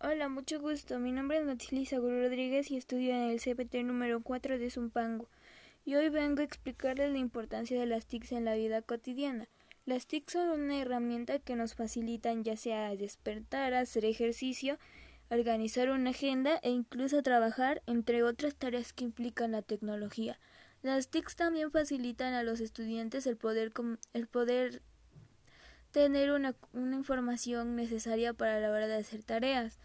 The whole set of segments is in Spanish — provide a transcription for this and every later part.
Hola, mucho gusto. Mi nombre es Matilisa Saguro Rodríguez y estudio en el CPT número 4 de Zumpango. Y hoy vengo a explicarles la importancia de las TICs en la vida cotidiana. Las TICs son una herramienta que nos facilitan ya sea despertar, hacer ejercicio, organizar una agenda e incluso trabajar, entre otras tareas que implican la tecnología. Las TICs también facilitan a los estudiantes el poder, el poder tener una, una información necesaria para la hora de hacer tareas,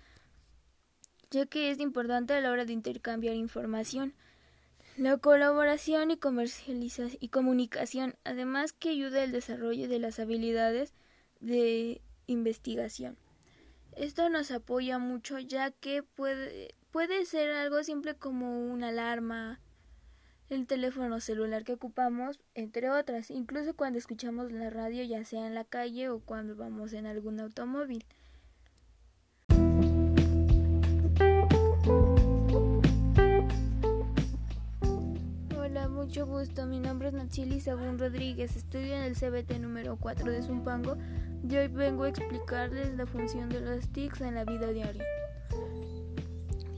ya que es importante a la hora de intercambiar información. La colaboración y comercialización y comunicación, además que ayuda al desarrollo de las habilidades de investigación. Esto nos apoya mucho ya que puede, puede ser algo simple como una alarma, el teléfono celular que ocupamos, entre otras, incluso cuando escuchamos la radio ya sea en la calle o cuando vamos en algún automóvil. Hola, mucho gusto. Mi nombre es Nachili Sagún Rodríguez. Estudio en el CBT número 4 de Zumpango y hoy vengo a explicarles la función de las TICs en la vida diaria.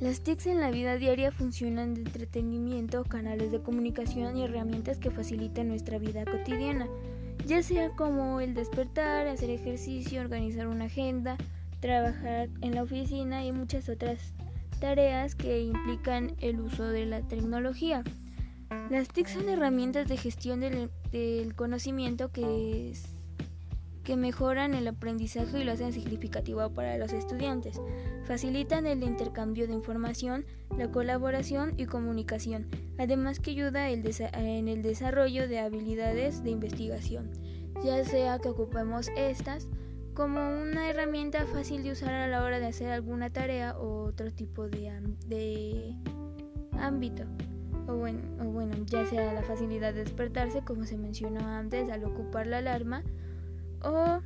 Las TICs en la vida diaria funcionan de entretenimiento, canales de comunicación y herramientas que facilitan nuestra vida cotidiana, ya sea como el despertar, hacer ejercicio, organizar una agenda, trabajar en la oficina y muchas otras tareas que implican el uso de la tecnología. Las TICs son herramientas de gestión del, conocimiento que que mejoran el aprendizaje y lo hacen significativo para los estudiantes. Facilitan el intercambio de información, la colaboración y comunicación, además que ayuda en el desarrollo de habilidades de investigación, ya sea que ocupemos estas como una herramienta fácil de usar a la hora de hacer alguna tarea o otro tipo de, ámbito. O bueno, o bueno, ya sea la facilidad de despertarse, como se mencionó antes, al ocupar la alarma, o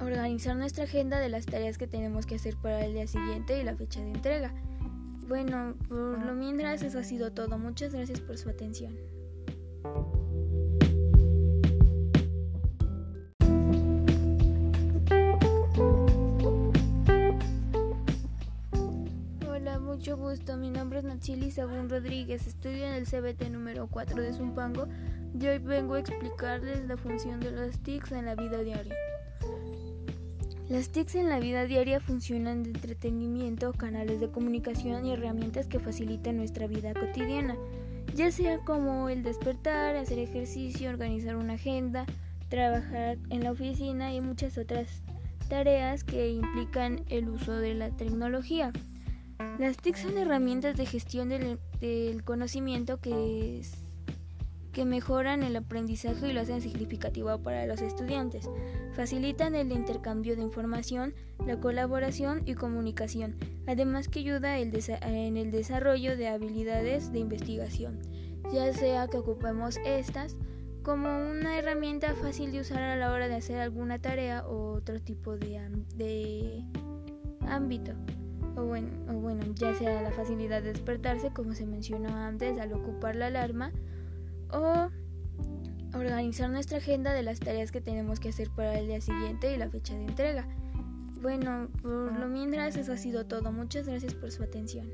organizar nuestra agenda de las tareas que tenemos que hacer para el día siguiente y la fecha de entrega. Bueno, por lo mientras eso ha sido todo. Muchas gracias por su atención. Hola, mucho gusto. Mi nombre es Nachili Sagún Rodríguez. Estudio en el CBT número 4 de Zumpango y hoy vengo a explicarles la función de las TICs en la vida diaria. Las TICs en la vida diaria funcionan de entretenimiento, canales de comunicación y herramientas que facilitan nuestra vida cotidiana, ya sea como el despertar, hacer ejercicio, organizar una agenda, trabajar en la oficina y muchas otras tareas que implican el uso de la tecnología. Las TICs son herramientas de gestión del, del conocimiento que que mejoran el aprendizaje y lo hacen significativo para los estudiantes. Facilitan el intercambio de información, la colaboración y comunicación, además que ayuda en el desarrollo de habilidades de investigación, ya sea que ocupemos estas como una herramienta fácil de usar a la hora de hacer alguna tarea o otro tipo de, de ámbito. O bueno, o bueno, ya sea la facilidad de despertarse, como se mencionó antes, al ocupar la alarma, o organizar nuestra agenda de las tareas que tenemos que hacer para el día siguiente y la fecha de entrega. Bueno, por lo mientras eso ha sido todo. Muchas gracias por su atención.